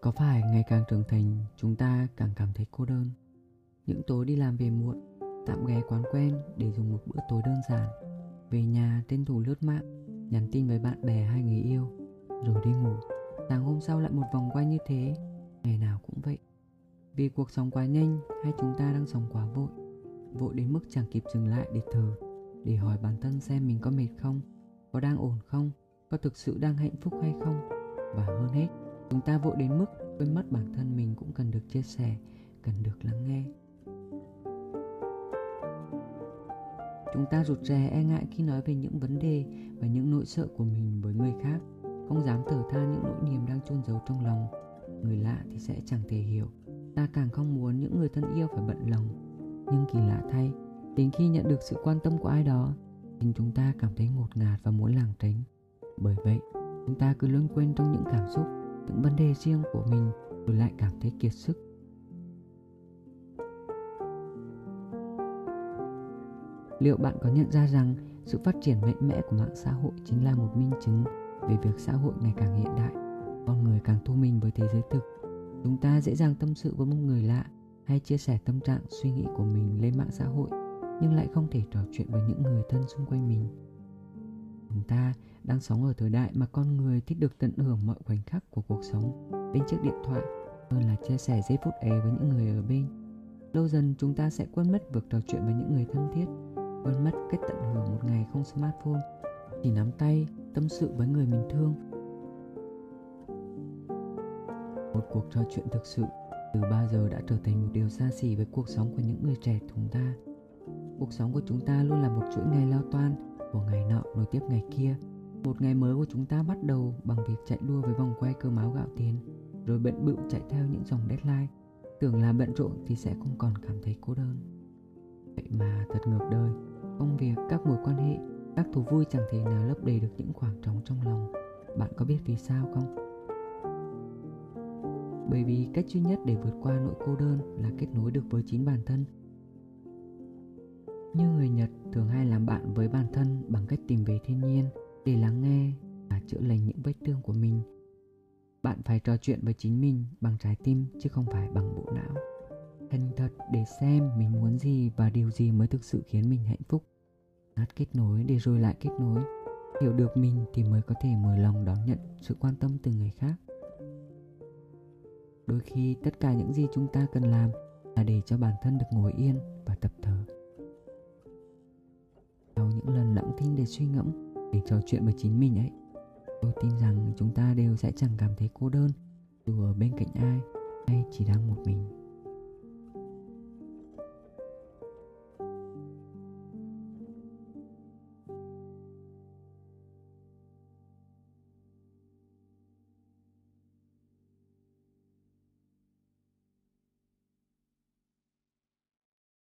có phải ngày càng trưởng thành, chúng ta càng cảm thấy cô đơn? Những tối đi làm về muộn, tạm ghé quán quen để dùng một bữa tối đơn giản. Về nhà tên thủ lướt mạng, nhắn tin với bạn bè hay người yêu, rồi đi ngủ. Sáng hôm sau lại một vòng quay như thế, ngày nào cũng vậy. Vì cuộc sống quá nhanh hay chúng ta đang sống quá vội vội đến mức chẳng kịp dừng lại để thở, để hỏi bản thân xem mình có mệt không, có đang ổn không, có thực sự đang hạnh phúc hay không, và hơn hết chúng ta vội đến mức quên mất bản thân mình cũng cần được chia sẻ, cần được lắng nghe. Chúng ta rụt rè e ngại khi nói về những vấn đề và những nỗi sợ của mình với người khác. Không dám thở than những nỗi niềm đang chôn giấu trong lòng. Người lạ thì sẽ chẳng thể hiểu. Ta càng không muốn những người thân yêu phải bận lòng. Nhưng kỳ lạ thay, đến khi nhận được sự quan tâm của ai đó thì chúng ta cảm thấy ngột ngạt và muốn lảng tránh. Bởi vậy, chúng ta cứ luôn quên trong những cảm xúc những vấn đề riêng của mình, rồi lại cảm thấy kiệt sức. Liệu bạn có nhận ra rằng sự phát triển mạnh mẽ của mạng xã hội chính là một minh chứng về việc xã hội ngày càng hiện đại, con người càng thu mình với thế giới thực? Chúng ta dễ dàng tâm sự với một người lạ hay chia sẻ tâm trạng, suy nghĩ của mình lên mạng xã hội, nhưng lại không thể trò chuyện với những người thân xung quanh mình. Chúng ta đang sống ở thời đại mà con người thích được tận hưởng mọi khoảnh khắc của cuộc sống. Bên chiếc điện thoại, hơn là chia sẻ giây phút ấy với những người ở bên. Lâu dần chúng ta sẽ quên mất việc trò chuyện với những người thân thiết, quên mất cách tận hưởng một ngày không smartphone. Chỉ nắm tay, tâm sự với người mình thương. Một cuộc trò chuyện thực sự từ bao giờ đã trở thành một điều xa xỉ với cuộc sống của những người trẻ chúng ta. Cuộc sống của chúng ta luôn là một chuỗi ngày lao toan của ngày nọ nối tiếp ngày kia một ngày mới của chúng ta bắt đầu bằng việc chạy đua với vòng quay cơm áo gạo tiền, rồi bận bự chạy theo những dòng deadline. Tưởng là bận rộn thì sẽ không còn cảm thấy cô đơn. Vậy mà thật ngược đời, công việc, các mối quan hệ, các thú vui chẳng thể nào lấp đầy được những khoảng trống trong lòng. Bạn có biết vì sao không? Bởi vì cách duy nhất để vượt qua nỗi cô đơn là kết nối được với chính bản thân. Như người nhật thường hay làm bạn với bản thân bằng cách tìm về thiên nhiên để lắng nghe và chữa lành những vết thương của mình, bạn phải trò chuyện với chính mình bằng trái tim chứ không phải bằng bộ não. Thành thật, để xem mình muốn gì và điều gì mới thực sự khiến mình hạnh phúc. Ngắt kết nối để rồi lại kết nối. Hiểu được mình thì mới có thể mở lòng đón nhận sự quan tâm từ người khác. Đôi khi, tất cả những gì chúng ta cần làm là để cho bản thân được ngồi yên và tập thở. Sau những lần lặng thinh để suy ngẫm để trò chuyện với chính mình ấy. Tôi tin rằng chúng ta đều sẽ chẳng cảm thấy cô đơn dù ở bên cạnh ai, hay chỉ đang một mình.